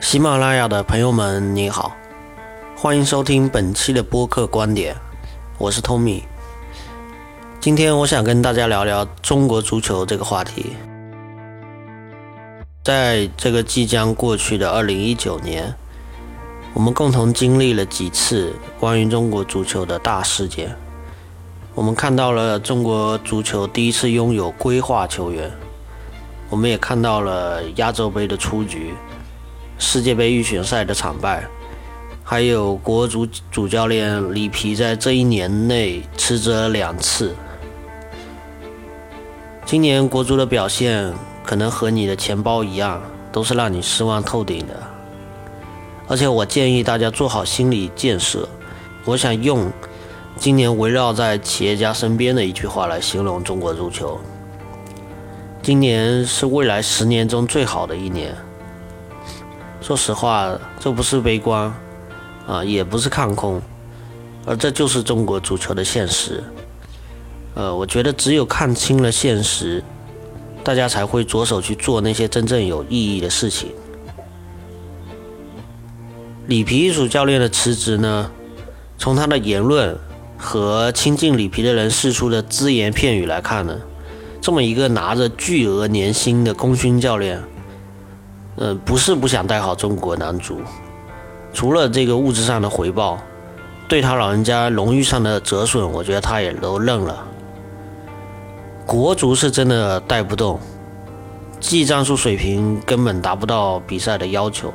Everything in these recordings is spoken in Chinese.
喜马拉雅的朋友们，你好，欢迎收听本期的播客观点，我是 Tommy。今天我想跟大家聊聊中国足球这个话题。在这个即将过去的二零一九年，我们共同经历了几次关于中国足球的大事件。我们看到了中国足球第一次拥有规划球员，我们也看到了亚洲杯的出局。世界杯预选赛的惨败，还有国足主教练里皮在这一年内辞职了两次。今年国足的表现可能和你的钱包一样，都是让你失望透顶的。而且我建议大家做好心理建设。我想用今年围绕在企业家身边的一句话来形容中国足球：今年是未来十年中最好的一年。说实话，这不是悲观，啊，也不是看空，而这就是中国足球的现实。呃，我觉得只有看清了现实，大家才会着手去做那些真正有意义的事情。里皮艺术教练的辞职呢，从他的言论和亲近里皮的人释出的只言片语来看呢，这么一个拿着巨额年薪的功勋教练。呃，不是不想带好中国男足，除了这个物质上的回报，对他老人家荣誉上的折损，我觉得他也都认了。国足是真的带不动，技战术水平根本达不到比赛的要求。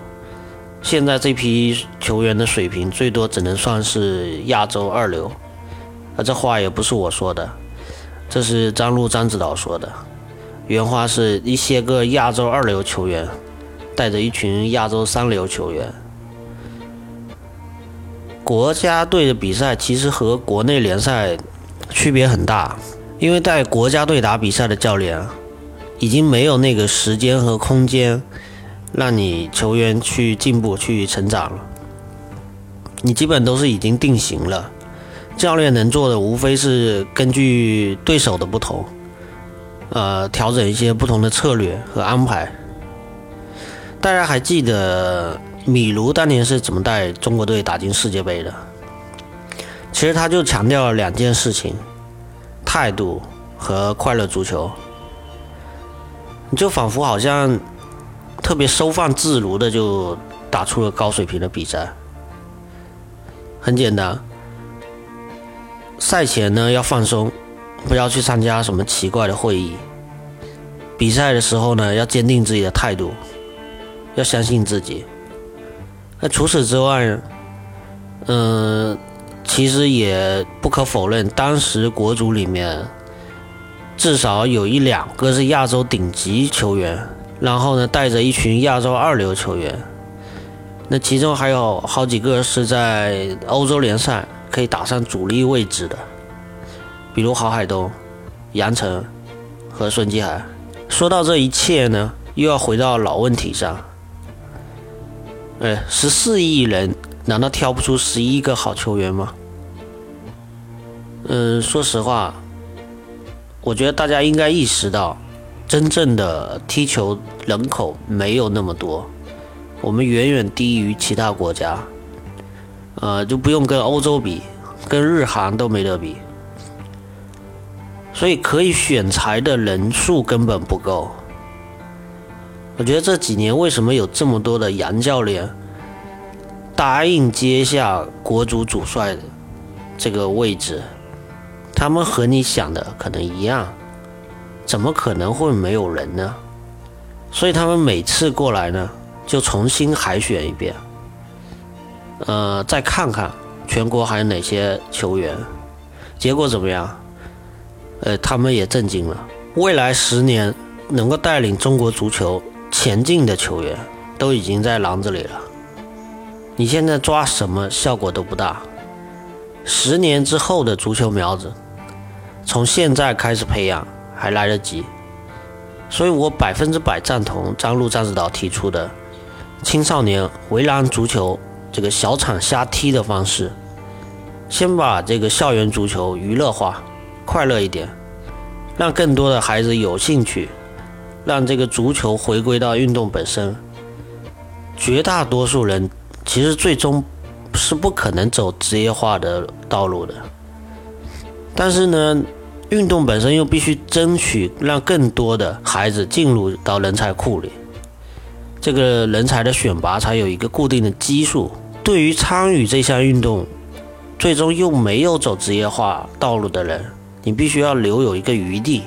现在这批球员的水平最多只能算是亚洲二流，而这话也不是我说的，这是张路张指导说的，原话是一些个亚洲二流球员。带着一群亚洲三流球员，国家队的比赛其实和国内联赛区别很大，因为带国家队打比赛的教练已经没有那个时间和空间让你球员去进步、去成长了。你基本都是已经定型了，教练能做的无非是根据对手的不同，呃，调整一些不同的策略和安排。大家还记得米卢当年是怎么带中国队打进世界杯的？其实他就强调了两件事情：态度和快乐足球。你就仿佛好像特别收放自如的就打出了高水平的比赛。很简单，赛前呢要放松，不要去参加什么奇怪的会议。比赛的时候呢要坚定自己的态度。要相信自己。那除此之外，嗯，其实也不可否认，当时国足里面至少有一两个是亚洲顶级球员，然后呢带着一群亚洲二流球员。那其中还有好几个是在欧洲联赛可以打上主力位置的，比如郝海东、杨晨和孙继海。说到这一切呢，又要回到老问题上。哎，十四亿人，难道挑不出十一个好球员吗？嗯，说实话，我觉得大家应该意识到，真正的踢球人口没有那么多，我们远远低于其他国家。呃，就不用跟欧洲比，跟日韩都没得比。所以可以选材的人数根本不够。我觉得这几年为什么有这么多的洋教练答应接下国足主帅的这个位置？他们和你想的可能一样，怎么可能会没有人呢？所以他们每次过来呢，就重新海选一遍，呃，再看看全国还有哪些球员。结果怎么样？呃，他们也震惊了。未来十年能够带领中国足球。前进的球员都已经在篮子里了，你现在抓什么效果都不大。十年之后的足球苗子，从现在开始培养还来得及。所以我百分之百赞同张路张指导提出的青少年围栏足球这个小场瞎踢的方式，先把这个校园足球娱乐化、快乐一点，让更多的孩子有兴趣。让这个足球回归到运动本身，绝大多数人其实最终是不可能走职业化的道路的。但是呢，运动本身又必须争取让更多的孩子进入到人才库里，这个人才的选拔才有一个固定的基数。对于参与这项运动，最终又没有走职业化道路的人，你必须要留有一个余地，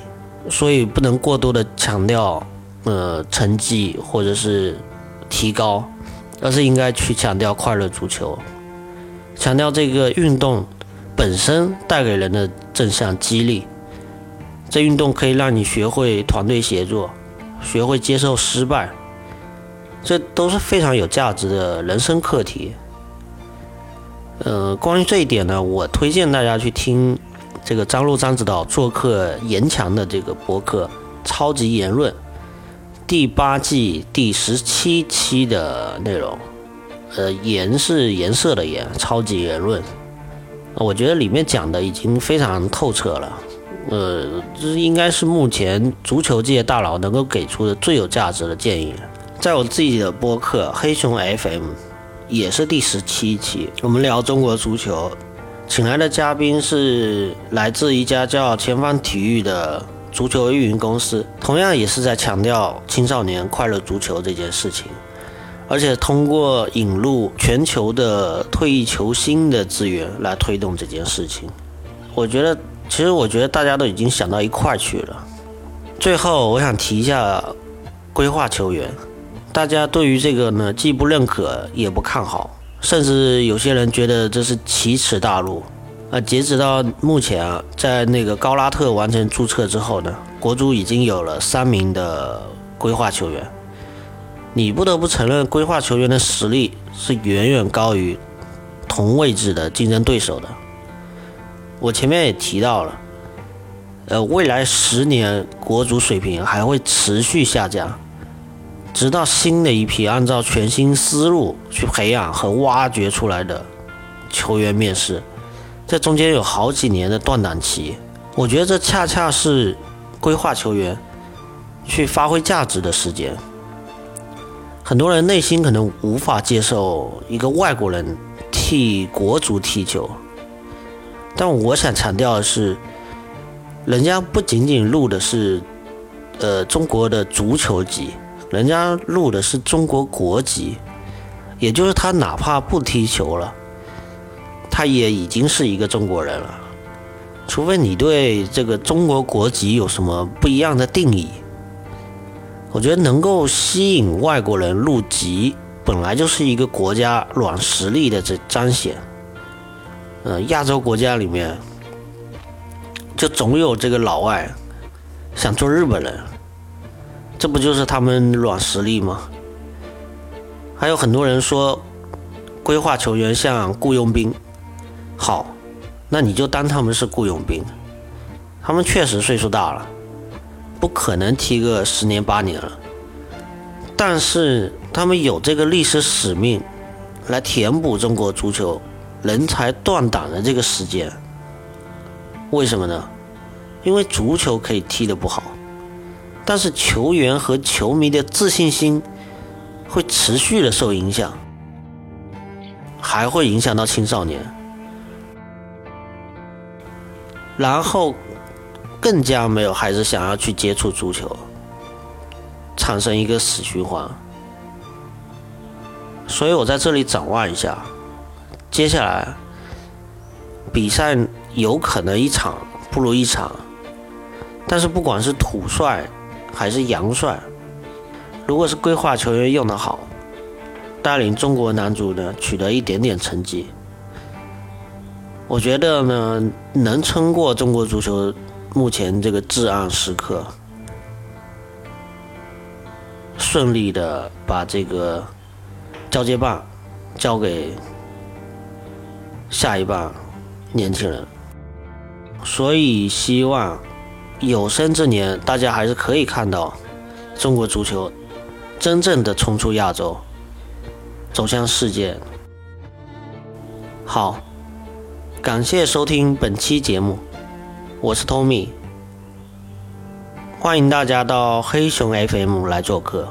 所以不能过多的强调，呃，成绩或者是提高，而是应该去强调快乐足球，强调这个运动本身带给人的正向激励。这运动可以让你学会团队协作，学会接受失败，这都是非常有价值的人生课题。呃，关于这一点呢，我推荐大家去听这个张璐张指导做客严强的这个博客《超级言论》第八季第十七期的内容。呃，颜是颜色的颜，超级言论，我觉得里面讲的已经非常透彻了。呃，这应该是目前足球界大佬能够给出的最有价值的建议。在我自己的播客黑熊 FM，也是第十七期，我们聊中国足球，请来的嘉宾是来自一家叫前方体育的足球运营公司，同样也是在强调青少年快乐足球这件事情，而且通过引入全球的退役球星的资源来推动这件事情。我觉得。其实我觉得大家都已经想到一块去了。最后，我想提一下规划球员，大家对于这个呢，既不认可也不看好，甚至有些人觉得这是奇耻大辱。啊，截止到目前啊，在那个高拉特完成注册之后呢，国足已经有了三名的规划球员。你不得不承认，规划球员的实力是远远高于同位置的竞争对手的。我前面也提到了，呃，未来十年国足水平还会持续下降，直到新的一批按照全新思路去培养和挖掘出来的球员面试，这中间有好几年的断档期。我觉得这恰恰是规划球员去发挥价值的时间。很多人内心可能无法接受一个外国人替国足踢球。但我想强调的是，人家不仅仅入的是，呃，中国的足球籍，人家入的是中国国籍，也就是他哪怕不踢球了，他也已经是一个中国人了。除非你对这个中国国籍有什么不一样的定义，我觉得能够吸引外国人入籍，本来就是一个国家软实力的这彰显。呃，亚洲国家里面，就总有这个老外想做日本人，这不就是他们软实力吗？还有很多人说，规划球员像雇佣兵，好，那你就当他们是雇佣兵，他们确实岁数大了，不可能踢个十年八年了，但是他们有这个历史使命，来填补中国足球。人才断档的这个时间，为什么呢？因为足球可以踢得不好，但是球员和球迷的自信心会持续的受影响，还会影响到青少年，然后更加没有孩子想要去接触足球，产生一个死循环。所以我在这里展望一下。接下来，比赛有可能一场不如一场，但是不管是土帅还是杨帅，如果是规划球员用得好，带领中国男足呢取得一点点成绩，我觉得呢能撑过中国足球目前这个至暗时刻，顺利的把这个交接棒交给。下一棒，年轻人，所以希望有生之年，大家还是可以看到中国足球真正的冲出亚洲，走向世界。好，感谢收听本期节目，我是 Tommy，欢迎大家到黑熊 FM 来做客。